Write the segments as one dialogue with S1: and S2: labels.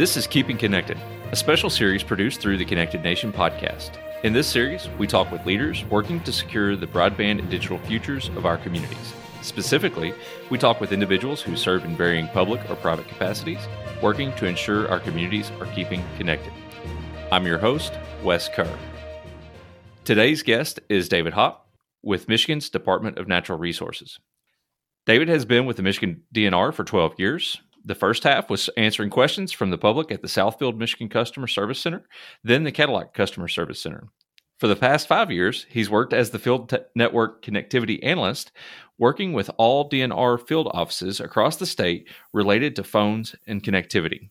S1: This is Keeping Connected, a special series produced through the Connected Nation podcast. In this series, we talk with leaders working to secure the broadband and digital futures of our communities. Specifically, we talk with individuals who serve in varying public or private capacities, working to ensure our communities are keeping connected. I'm your host, Wes Kerr. Today's guest is David Hopp with Michigan's Department of Natural Resources. David has been with the Michigan DNR for 12 years, the first half was answering questions from the public at the Southfield, Michigan Customer Service Center, then the Cadillac Customer Service Center. For the past five years, he's worked as the Field te- Network Connectivity Analyst, working with all DNR field offices across the state related to phones and connectivity.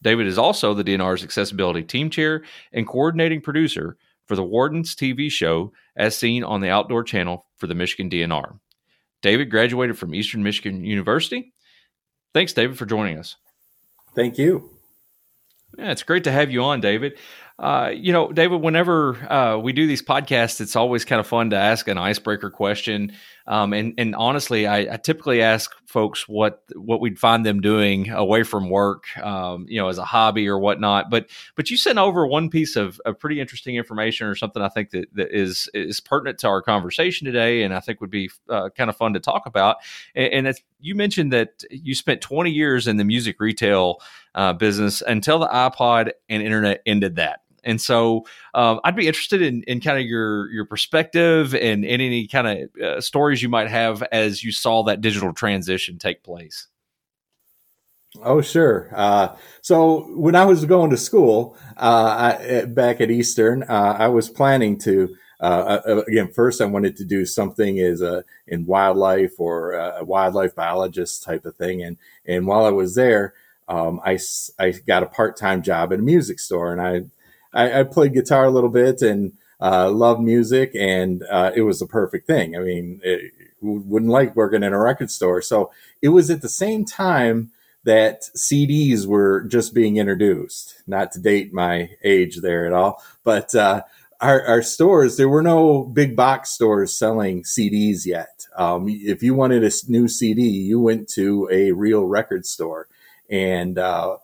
S1: David is also the DNR's Accessibility Team Chair and coordinating producer for the Wardens TV show as seen on the Outdoor Channel for the Michigan DNR. David graduated from Eastern Michigan University Thanks, David, for joining us.
S2: Thank you.
S1: Yeah, it's great to have you on, David. Uh, you know, David, whenever uh, we do these podcasts, it's always kind of fun to ask an icebreaker question. Um, and and honestly, I, I, typically ask folks what what we'd find them doing away from work, um, you know, as a hobby or whatnot. But but you sent over one piece of, of pretty interesting information or something I think that, that is is pertinent to our conversation today, and I think would be uh, kind of fun to talk about. And, and you mentioned that you spent 20 years in the music retail uh, business until the iPod and internet ended that. And so um, I'd be interested in, in kind of your your perspective and, and any kind of uh, stories you might have as you saw that digital transition take place.
S2: Oh, sure. Uh, so when I was going to school uh, I, back at Eastern, uh, I was planning to. Uh, uh, again, first I wanted to do something as a in wildlife or a wildlife biologist type of thing, and and while I was there, um, I I got a part time job at a music store, and I I, I played guitar a little bit and uh, love music, and uh, it was the perfect thing. I mean, it, wouldn't like working in a record store. So it was at the same time that CDs were just being introduced. Not to date my age there at all, but uh, our, our, stores there were no big box stores selling CDs yet. Um, if you wanted a new CD, you went to a real record store, and uh,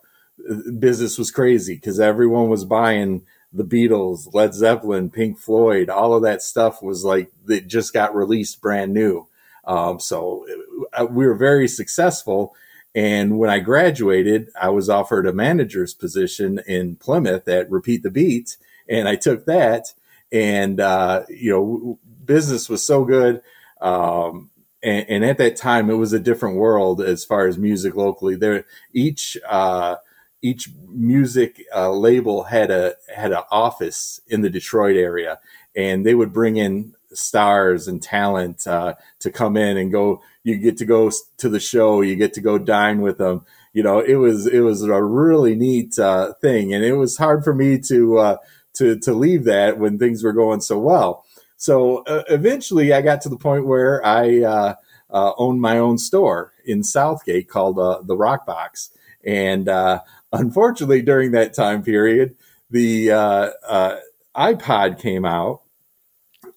S2: business was crazy because everyone was buying the Beatles, Led Zeppelin, Pink Floyd, all of that stuff was like that just got released brand new. Um, so uh, we were very successful. And when I graduated, I was offered a manager's position in Plymouth at Repeat the Beat, and I took that. And uh, you know, business was so good. Um, and, and, at that time, it was a different world as far as music locally. There, each uh, each music uh, label had a had an office in the Detroit area, and they would bring in stars and talent uh, to come in and go. You get to go to the show. You get to go dine with them. You know, it was it was a really neat uh, thing, and it was hard for me to uh, to to leave that when things were going so well. So uh, eventually, I got to the point where I uh, owned my own store in Southgate called the Rock Box, and unfortunately, during that time period, the uh, uh, iPod came out,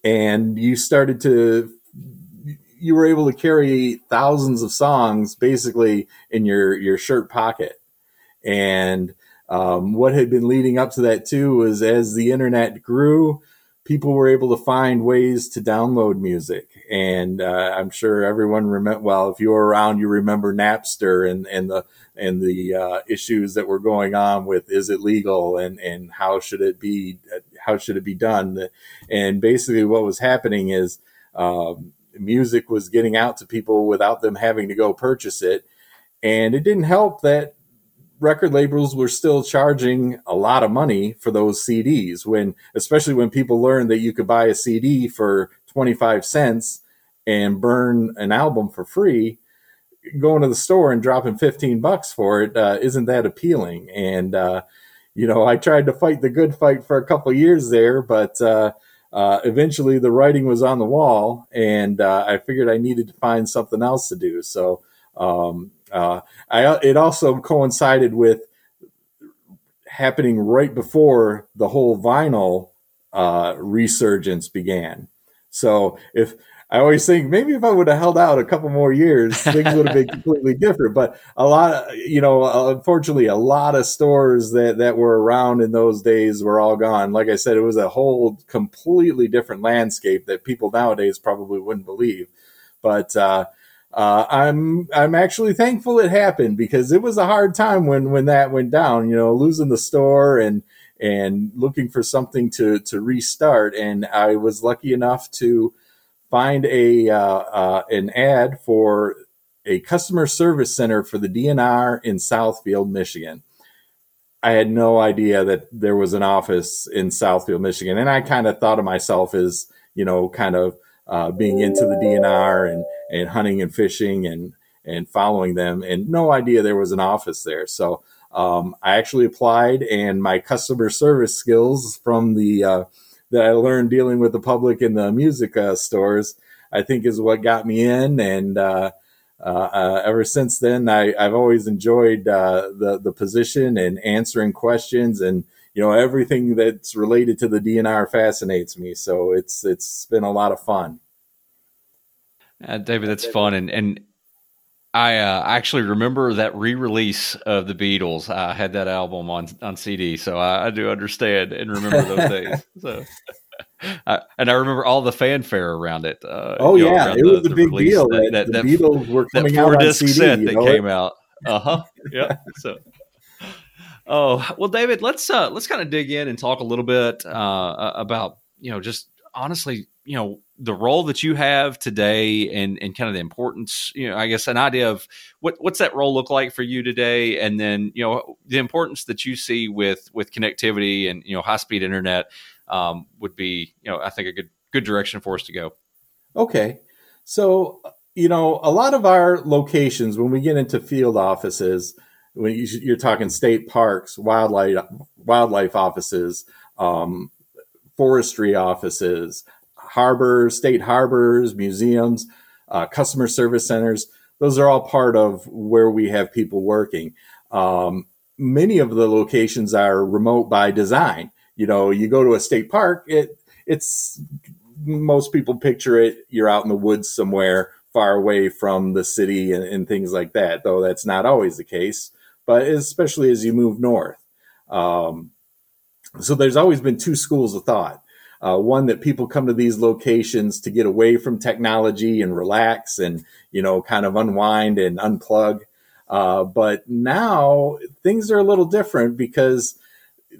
S2: and you started to you were able to carry thousands of songs basically in your your shirt pocket, and um, what had been leading up to that too was as the internet grew, people were able to find ways to download music. And uh, I'm sure everyone remember. Well, if you were around, you remember Napster and and the and the uh, issues that were going on with is it legal and and how should it be how should it be done. And basically, what was happening is um, music was getting out to people without them having to go purchase it. And it didn't help that record labels were still charging a lot of money for those CDs when especially when people learned that you could buy a CD for 25 cents and burn an album for free going to the store and dropping 15 bucks for it uh, not that appealing? And uh, you know I tried to fight the good fight for a couple years there but uh, uh, eventually the writing was on the wall and uh, I figured I needed to find something else to do. So um, uh, I, it also coincided with happening right before the whole vinyl uh, resurgence began. So if I always think maybe if I would have held out a couple more years, things would have been completely different. But a lot of, you know, unfortunately, a lot of stores that, that were around in those days were all gone. Like I said, it was a whole completely different landscape that people nowadays probably wouldn't believe. But, uh, uh, I'm I'm actually thankful it happened because it was a hard time when when that went down. You know, losing the store and and looking for something to to restart. And I was lucky enough to find a uh, uh, an ad for a customer service center for the DNR in Southfield, Michigan. I had no idea that there was an office in Southfield, Michigan, and I kind of thought of myself as you know, kind of uh, being into the DNR and and hunting and fishing and and following them, and no idea there was an office there. So um, I actually applied, and my customer service skills from the uh, that I learned dealing with the public in the music uh, stores, I think, is what got me in. And uh, uh, uh, ever since then, I, have always enjoyed the the position and answering questions, and you know everything that's related to the DNR fascinates me. So it's it's been a lot of fun.
S1: David, that's fun, and and I uh, actually remember that re-release of the Beatles. I had that album on on CD, so I, I do understand and remember those days. So, I, and I remember all the fanfare around it.
S2: Uh, oh yeah, know, it was the, a big deal that, that, that, the Beatles were coming out on CD. Set
S1: that came out. Uh huh. yeah. So. Oh well, David, let's uh, let's kind of dig in and talk a little bit uh, about you know just honestly you know the role that you have today and and kind of the importance you know i guess an idea of what what's that role look like for you today? And then you know the importance that you see with with connectivity and you know high speed internet um, would be you know i think a good good direction for us to go.
S2: Okay. So you know a lot of our locations when we get into field offices when you're talking state parks wildlife wildlife offices um, forestry offices harbors, state harbors, museums, uh, customer service centers. Those are all part of where we have people working. Um, many of the locations are remote by design. You know, you go to a state park, it it's most people picture it. You're out in the woods somewhere far away from the city and, and things like that. Though that's not always the case, but especially as you move north. Um, so there's always been two schools of thought. Uh, one that people come to these locations to get away from technology and relax and you know kind of unwind and unplug. Uh, but now things are a little different because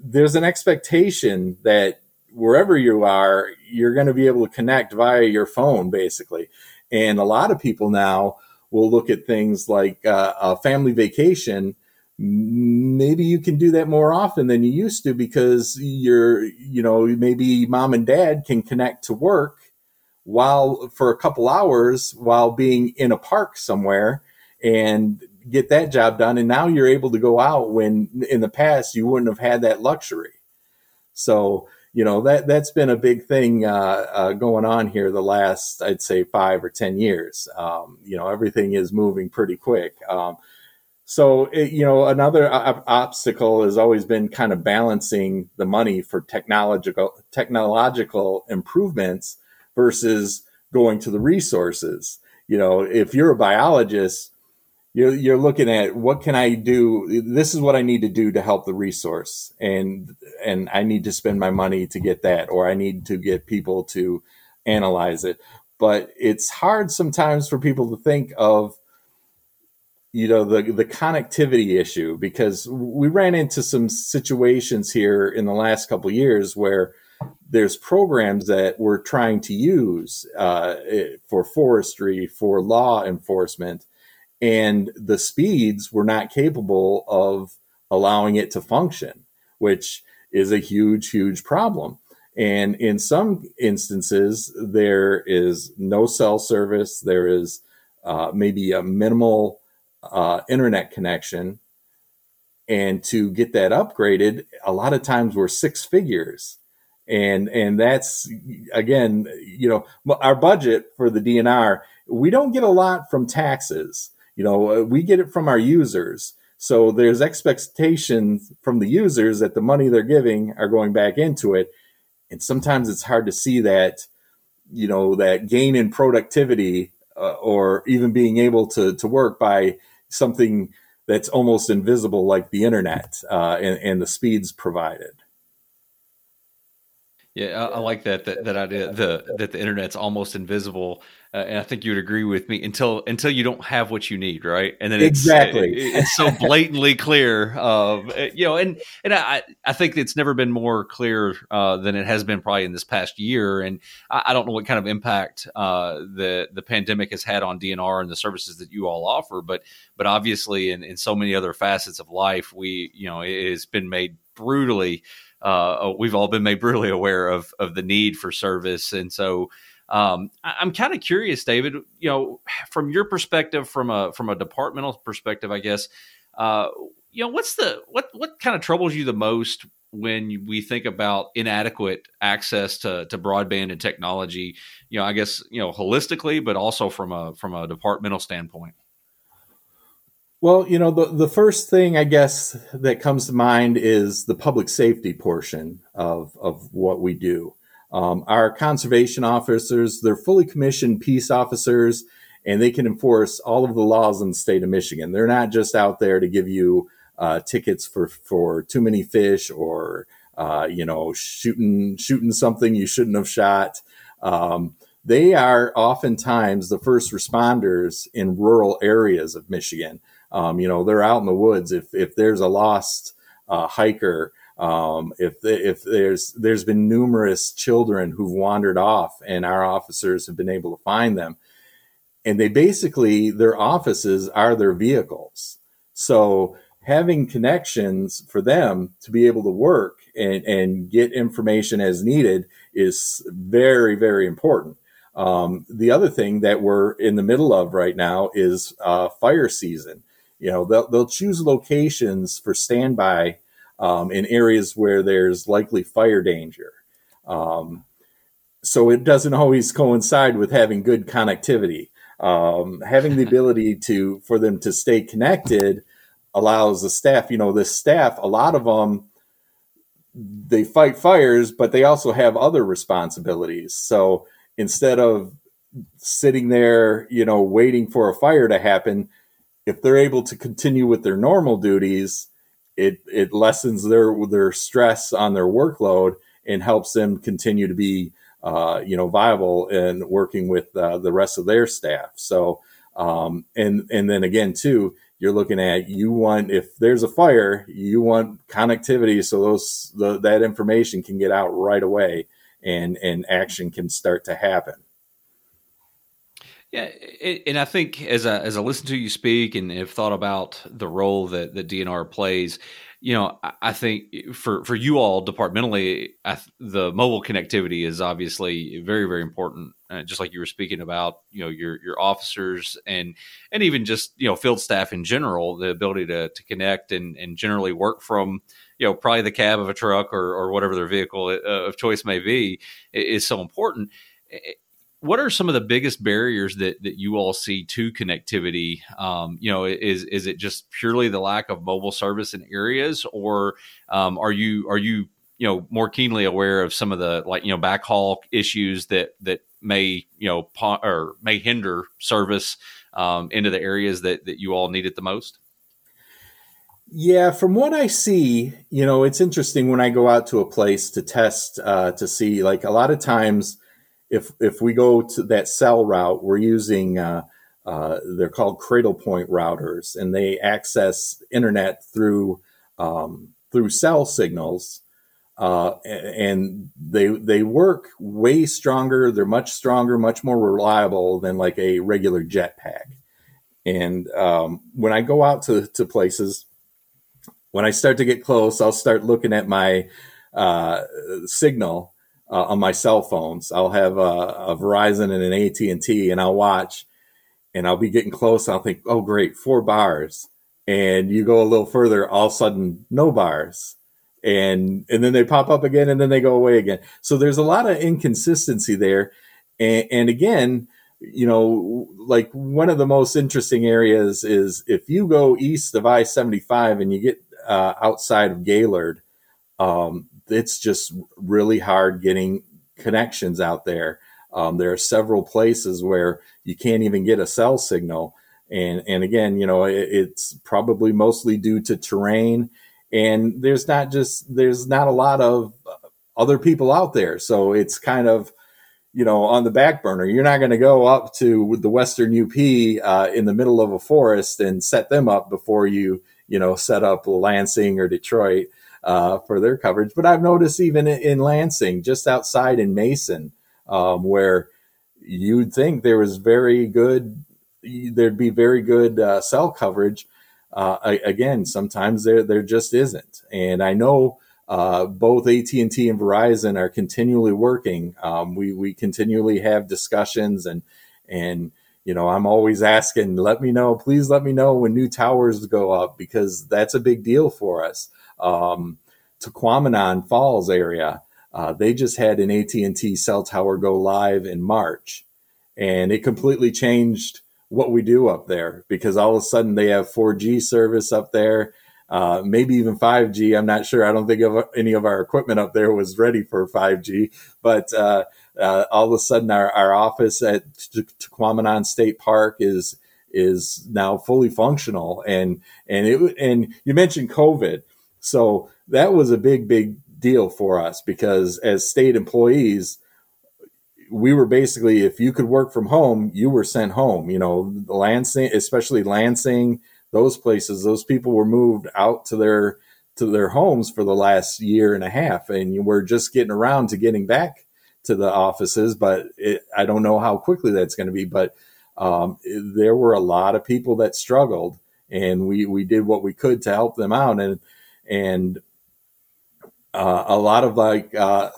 S2: there's an expectation that wherever you are, you're going to be able to connect via your phone, basically. And a lot of people now will look at things like uh, a family vacation maybe you can do that more often than you used to because you're you know maybe mom and dad can connect to work while for a couple hours while being in a park somewhere and get that job done. And now you're able to go out when in the past you wouldn't have had that luxury. So you know that that's been a big thing uh, uh, going on here the last i'd say five or ten years. Um, you know everything is moving pretty quick. Um, so, it, you know, another obstacle has always been kind of balancing the money for technological technological improvements versus going to the resources. You know, if you're a biologist, you're, you're looking at what can I do? This is what I need to do to help the resource, and and I need to spend my money to get that, or I need to get people to analyze it. But it's hard sometimes for people to think of you know the the connectivity issue because we ran into some situations here in the last couple years where there's programs that we're trying to use uh, for forestry for law enforcement and the speeds were not capable of allowing it to function which is a huge huge problem. And in some instances there is no cell service there is uh, maybe a minimal uh, internet connection. And to get that upgraded a lot of times we're six figures. And and that's again you know our budget for the dnr we don't get a lot from taxes. You know uh, we get it from our users. So there's expectations from the users that the money they're giving are going back into it. And sometimes it's hard to see that you know, that gain in productivity uh, or even being able to, to work by something that's almost invisible like the internet uh, and, and the speeds provided.
S1: Yeah, I, I, like that, that that idea the that the internet's almost invisible, uh, and I think you would agree with me until until you don't have what you need, right? And then
S2: exactly,
S1: it's, it's so blatantly clear, uh, you know, and and I I think it's never been more clear uh, than it has been probably in this past year, and I, I don't know what kind of impact uh, the the pandemic has had on DNR and the services that you all offer, but but obviously in in so many other facets of life, we you know it has been made brutally uh, we've all been made brutally aware of of the need for service, and so um, I, am kind of curious, David. You know, from your perspective, from a from a departmental perspective, I guess. Uh, you know, what's the what what kind of troubles you the most when we think about inadequate access to, to broadband and technology? You know, I guess you know holistically, but also from a from a departmental standpoint.
S2: Well, you know, the, the first thing I guess that comes to mind is the public safety portion of, of what we do. Um, our conservation officers, they're fully commissioned peace officers, and they can enforce all of the laws in the state of Michigan. They're not just out there to give you uh, tickets for, for too many fish or, uh, you know, shooting, shooting something you shouldn't have shot. Um, they are oftentimes the first responders in rural areas of Michigan. Um, you know, they're out in the woods. If if there's a lost uh, hiker, um, if the, if there's there's been numerous children who've wandered off, and our officers have been able to find them, and they basically their offices are their vehicles. So having connections for them to be able to work and, and get information as needed is very, very important. Um, the other thing that we're in the middle of right now is uh, fire season. You know, they'll, they'll choose locations for standby um, in areas where there's likely fire danger. Um, so it doesn't always coincide with having good connectivity. Um, having the ability to for them to stay connected allows the staff. You know, the staff, a lot of them, they fight fires, but they also have other responsibilities. So instead of sitting there, you know, waiting for a fire to happen, if they're able to continue with their normal duties, it it lessens their their stress on their workload and helps them continue to be uh, you know viable and working with uh, the rest of their staff. So um, and and then again too, you're looking at you want if there's a fire, you want connectivity so those the, that information can get out right away and and action can start to happen.
S1: Yeah, and I think as I as I listen to you speak and have thought about the role that that DNR plays, you know, I think for for you all departmentally, the mobile connectivity is obviously very very important. Uh, just like you were speaking about, you know, your your officers and and even just you know field staff in general, the ability to to connect and and generally work from you know probably the cab of a truck or or whatever their vehicle uh, of choice may be is so important what are some of the biggest barriers that that you all see to connectivity? Um, you know, is is it just purely the lack of mobile service in areas, or um, are you are you you know more keenly aware of some of the like you know backhaul issues that that may you know po- or may hinder service um, into the areas that that you all need it the most?
S2: Yeah, from what I see, you know, it's interesting when I go out to a place to test uh, to see. Like a lot of times if if we go to that cell route, we're using uh, uh, they're called Cradlepoint routers, and they access internet through um, through cell signals, uh, and they they work way stronger. They're much stronger, much more reliable than like a regular jetpack. And um, when I go out to to places, when I start to get close, I'll start looking at my uh, signal uh, on my cell phones. I'll have a, a Verizon and an AT and T, and I'll watch, and I'll be getting close. I'll think, oh great, four bars, and you go a little further, all of a sudden no bars, and and then they pop up again, and then they go away again. So there's a lot of inconsistency there, and, and again. You know, like one of the most interesting areas is if you go east of I 75 and you get uh, outside of Gaylord, um, it's just really hard getting connections out there. Um, there are several places where you can't even get a cell signal. And, and again, you know, it, it's probably mostly due to terrain. And there's not just, there's not a lot of other people out there. So it's kind of, you know, on the back burner. You're not going to go up to the Western UP uh, in the middle of a forest and set them up before you, you know, set up Lansing or Detroit uh, for their coverage. But I've noticed even in Lansing, just outside in Mason, um, where you'd think there was very good, there'd be very good uh, cell coverage. Uh, again, sometimes there there just isn't, and I know uh, both AT and T and Verizon are continually working. Um, we we continually have discussions and and you know I'm always asking, let me know, please let me know when new towers go up because that's a big deal for us. Um, Tahquamenon Falls area, uh, they just had an AT and T cell tower go live in March, and it completely changed what we do up there because all of a sudden they have 4G service up there uh, maybe even 5G. I'm not sure. I don't think of any of our equipment up there was ready for 5G, but uh, uh, all of a sudden our, our office at Tahquamenon State Park is is now fully functional. And and it and you mentioned COVID, so that was a big big deal for us because as state employees we were basically if you could work from home you were sent home you know lansing especially lansing those places, those people were moved out to their to their homes for the last year and a half, and we're just getting around to getting back to the offices. But it, I don't know how quickly that's going to be. But um, there were a lot of people that struggled, and we we did what we could to help them out, and and uh, a lot of like uh,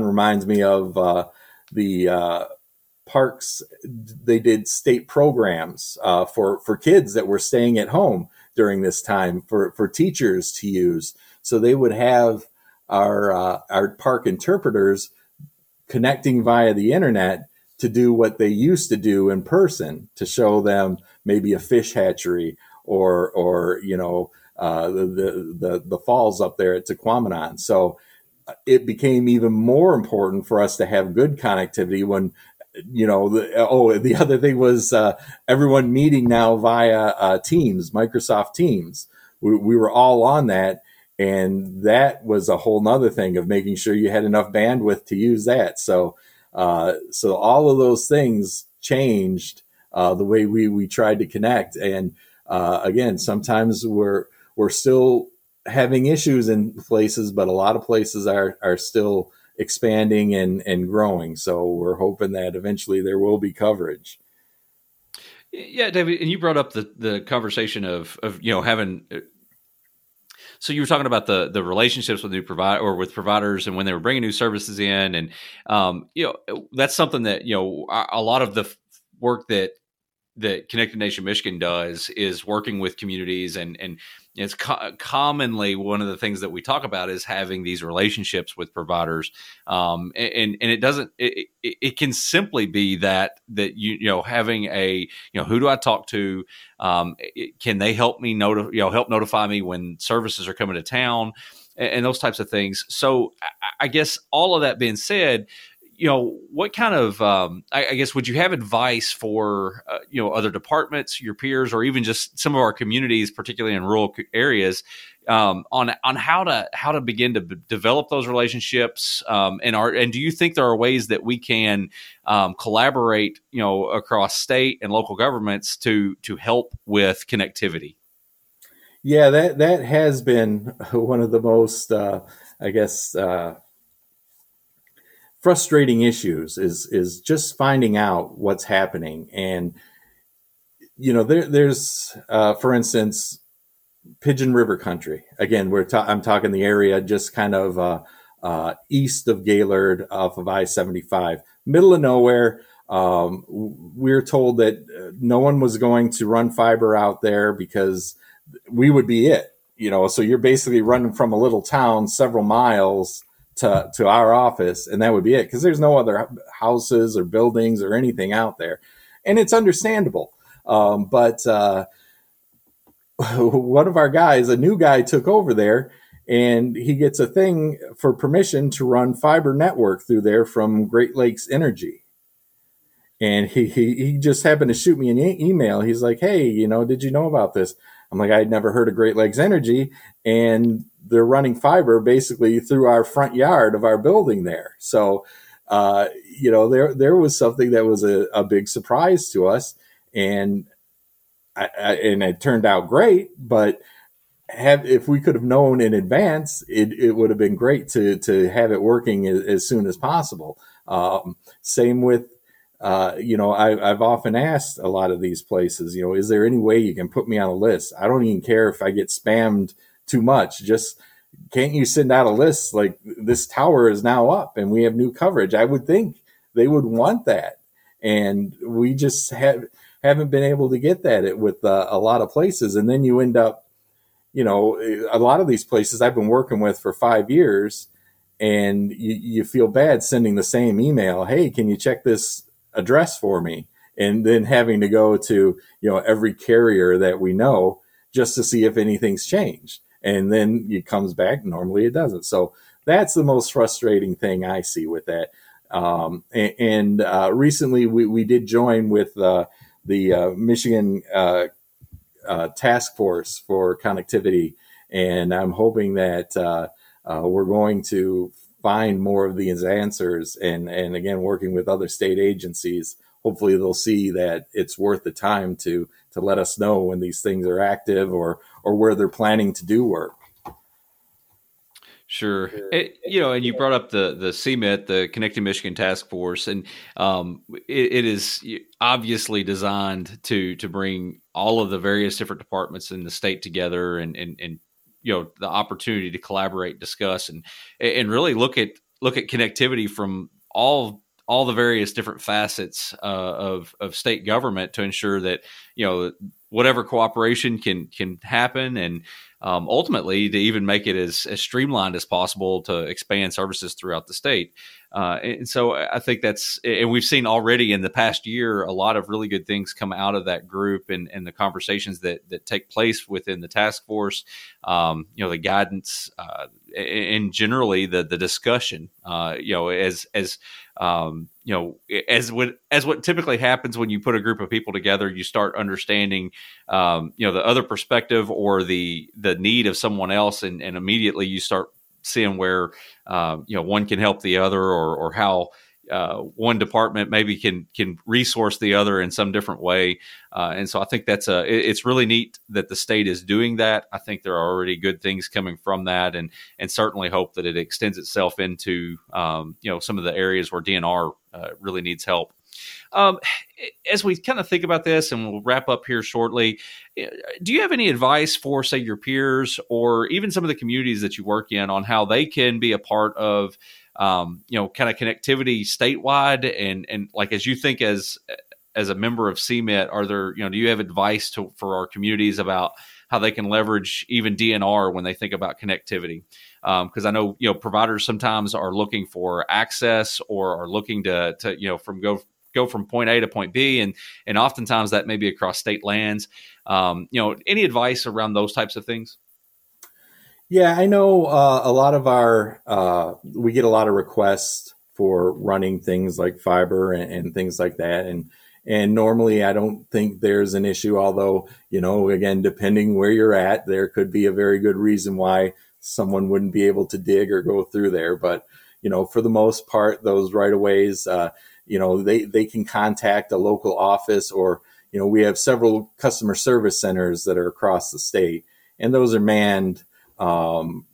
S2: reminds me of uh, the uh, parks they did state programs uh, for for kids that were staying at home during this time for for teachers to use. So they would have our uh, our park interpreters connecting via the internet to do what they used to do in person to show them maybe a fish hatchery or or you know uh, the, the, the falls up there at Tahquamenon. So uh, it became even more important for us to have good connectivity when you know, the, oh, the other thing was uh, everyone meeting now via uh, Teams, Microsoft Teams. We, we, were all on that. And that was a whole nother thing of making sure you had enough bandwidth to use that. So, uh, so all of those things changed uh, the way we, we tried to connect. And again, sometimes we're, we're still having issues in places, but a lot of places are, are still expanding and, and growing. So we're hoping that eventually there will be coverage.
S1: Yeah, David, and you brought up the the conversation of of you know having. Uh, so you were talking about the the relationships with new provider or with providers, and when they were bringing new services in, and um, you know that's something that you know a lot of the work that that Connected Nation Michigan does is working with communities and and it's co- commonly one of the things that we talk about is having these relationships with providers um, and and it doesn't it, it, it, can simply be that that you you know having a you know who do I talk to? Um, it, can they help me notify you know help notify me when services are coming to town? And, and those types of things. So I, I guess all of that being said you know, what kind of, um, I, I, guess, would you have advice for, uh, you know, other departments, your peers, or even just some of our communities, particularly in rural areas, um, on on how to how to begin to b- develop those relationships, um, and are and do you think there are ways that we can um, collaborate, you know, across state and local governments to to help with connectivity?
S2: Yeah, that that has been one of the most, uh, I guess. Uh, frustrating issues is is just finding out what's happening. And you know there there's uh, for instance pigeon river country. Again we're ta- i'm talking the area just kind of uh, uh, east of gaylord off of i-75 middle of nowhere um, we're told that uh, no one was going to run fiber out there because we would be it you know? So you're basically running from a little town several miles to to our office, and that would be it because there's no other houses or buildings or anything out there, and it's understandable. Um, but uh, one of our guys, a new guy, took over there, and he gets a thing for permission to run fiber network through there from Great Lakes Energy, and he, he, he just happened to shoot me an e- email. He's like, Hey, you know, did you know about this? I'm like, I'd never heard of Great Lakes Energy and they're running fiber basically through our front yard of our building there. So, uh, you know, there, there was something that was a, a big surprise to us and I, I, and it turned out great, but have, if we could have known in advance, it, it would have been great to, to have it working as, as soon as possible. Um, same with, uh, you know, I, I've often asked a lot of these places, you know, is there any way you can put me on a list? I don't even care if I get spammed too much. Just can't you send out a list like this tower is now up and we have new coverage? I would think they would want that. And we just have, haven't been able to get that with uh, a lot of places. And then you end up, you know, a lot of these places I've been working with for five years and you, you feel bad sending the same email. Hey, can you check this address for me and then having to go to you know every carrier that we know just to see if anything's changed and then it comes back. Normally it doesn't. So that's the most frustrating thing i see with that. Um, and, and uh, recently we, we did join with uh, the uh, michigan uh, uh, task force for connectivity. And i'm hoping that uh, we're going to find more of these answers and and again working with other state agencies hopefully they'll see that it's worth the time to to let us know when these things are active or or where they're planning to do work
S1: Sure. It, you know, and you brought up the the CMIT, the Connecting Michigan Task Force, and um, it, it is obviously designed to to bring all of the various different departments in the state together and and, and you know the opportunity to collaborate, discuss, and and really look at look at connectivity from all all the various different facets uh, of of state government to ensure that you know whatever cooperation can can happen and um, ultimately to even make it as, as streamlined as possible to expand services throughout the state. Uh, and so I think that's, and we've seen already in the past year a lot of really good things come out of that group and, and the conversations that that take place within the task force. Um, you know, the guidance uh, and generally the the discussion. Uh, you know, as as um, you know, as what as what typically happens when you put a group of people together, you start understanding, um, you know, the other perspective or the the need of someone else, and, and immediately you start seeing where uh, you know one can help the other, or or how uh, one department maybe can can resource the other in some different way. Uh, and so I think that's a it's really neat that the state is doing that. I think there are already good things coming from that, and and certainly hope that it extends itself into um, you know some of the areas where DNR uh, really needs help. Um, as we kind of think about this, and we'll wrap up here shortly, eh, do you have any advice for, say, your peers or even some of the communities that you work in on how they can be a part of um, you know, kind of connectivity statewide, and and like as you think as as a member of CMIT, are there you know, do you have advice to for our communities about how they can leverage even DNR when they think about connectivity? Because um, I know you know providers sometimes are looking for access or are looking to to you know from go go from point A to point B, and and oftentimes that may be across state lands. Um, you know, any advice around those types of things?
S2: Yeah, I know uh, a lot of our, uh, we get a lot of requests for running things like fiber and, and, things like that. And, and normally I don't think there's an issue, although, you know, again, depending where you're at, there could be a very good reason why someone wouldn't be able to dig or go through there. But, you know, for the most part, those right of ways, uh, you know, they, they can contact a local office or, you know, we have several customer service centers that are across the state and those are manned um,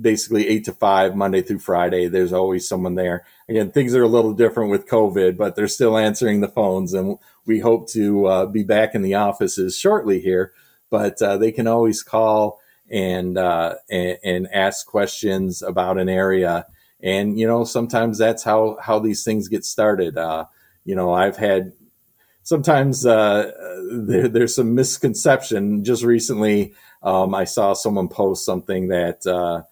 S2: basically eight to five, Monday through Friday. There's always someone there. Again, things are a little different with COVID, but they're still answering the phones, and we hope to uh, be back in the offices shortly here. But uh, they can always call and, uh, and, and ask questions about an area, and you know sometimes that's how how these things get started. Uh, you know, I've had sometimes uh, there, there's some misconception. Just recently, um, I saw someone post something that uh,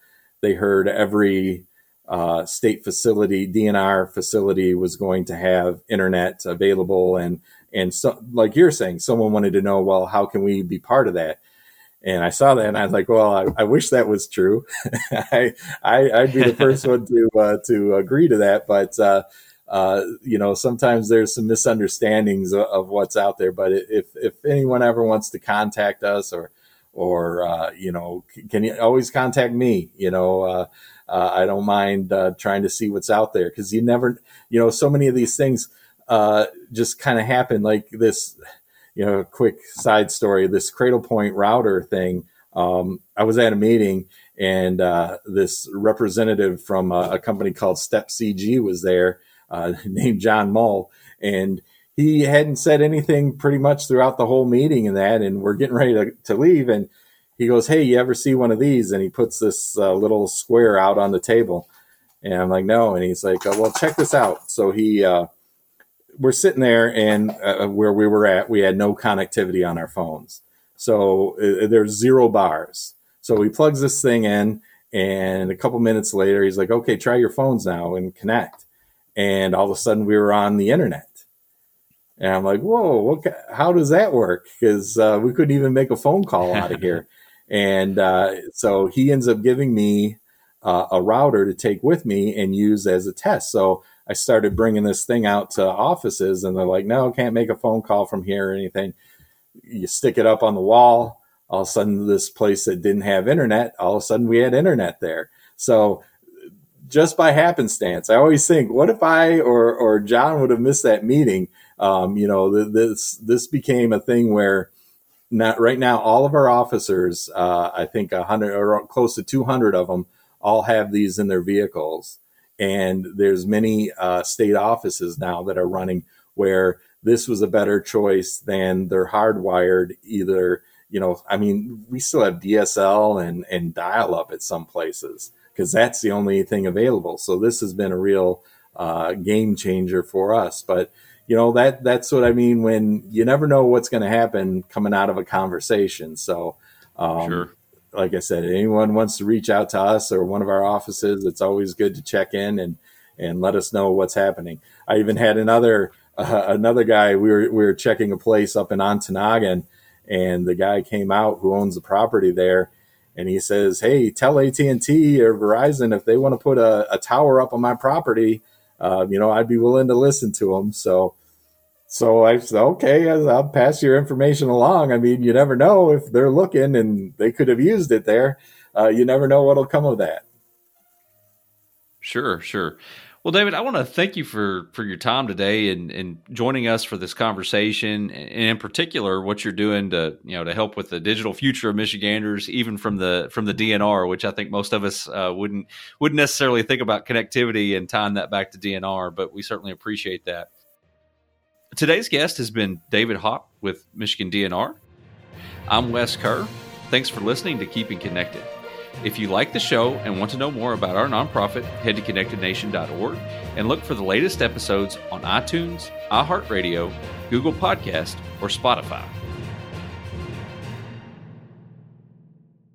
S2: they heard every uh, state facility, DNR facility, was going to have internet available, and and so, like you're saying, someone wanted to know, well, how can we be part of that? And I saw that, and I was like, well, I, I wish that was true. I, I would be the first one to uh, to agree to that, but uh, uh, you know, sometimes there's some misunderstandings of, of, what's out there. But if if anyone ever wants to contact us or or uh, you know, can you always contact me? You know, uh, uh I don't mind trying to see what's out there because you never, you know, so many of these things just kind of happen. Like this, you know, quick side story: this Cradlepoint router thing. Um, I was at a meeting and this representative from a, a company called Step CG was there uh, named John Mull, and he hadn't said anything pretty much throughout the whole meeting and that, and we're getting ready to, to leave, and he goes, "Hey, you ever see one of these?" And he puts this uh, little square out on the table, and I'm like, "No," and he's like, uh, "Well, check this out." So he, uh, we're sitting there, and uh, where we were at, we had no connectivity on our phones, so uh, there's zero bars. So he plugs this thing in, and a couple minutes later, he's like, "Okay, try your phones now and connect." and all of a sudden we were on the internet. And I'm like, whoa, what, how does that work? Because uh, we couldn't even make a phone call out of here. and uh, so he ends up giving me uh, a router to take with me and use as a test. So I started bringing this thing out to offices, and they're like, no, can't make a phone call from here or anything. You stick it up on the wall. All of a sudden, this place that didn't have internet, all of a sudden we had internet there. So just by happenstance. I always think, what if I or or John would have missed that meeting? Um, you know, this this became a thing where not right now all of our officers, uh, I think a hundred or close to two hundred of them, all have these in their vehicles, and there's many uh, state offices now that are running where this was a better choice than they're hardwired either. You know, I mean, we still have DSL and and dial up at some places because that's the only thing available. So this has been a real uh, game changer for us. But you know that that's what I mean when you never know what's going to happen coming out of a conversation. So um, sure. Like I said, anyone wants to reach out to us or one of our offices, it's always good to check in and and let us know what's happening. I even had another uh, another guy. We were we were checking a place up in Ontonagon, and the guy came out who owns the property there, and he says, "Hey, tell AT and T or Verizon if they want to put a, a tower up on my property, uh, you know, I'd be willing to listen to them." So, so I said, "Okay, I'll pass your information along." I mean, you never know if they're looking and they could have used it there. Uh, you never know what'll come of that.
S1: Sure, sure. Well, David, I want to thank you for for your time today and and joining us for this conversation, and in particular, what you're doing to you know to help with the digital future of Michiganders, even from the from the DNR, which I think most of us uh, wouldn't wouldn't necessarily think about connectivity and tying that back to DNR, but we certainly appreciate that. Today's guest has been David Hawk with Michigan DNR. I'm Wes Kerr. Thanks for listening to Keeping Connected. If you like the show and want to know more about our nonprofit, head to connectednation.org and look for the latest episodes on iTunes, iHeartRadio, Google Podcast, or Spotify.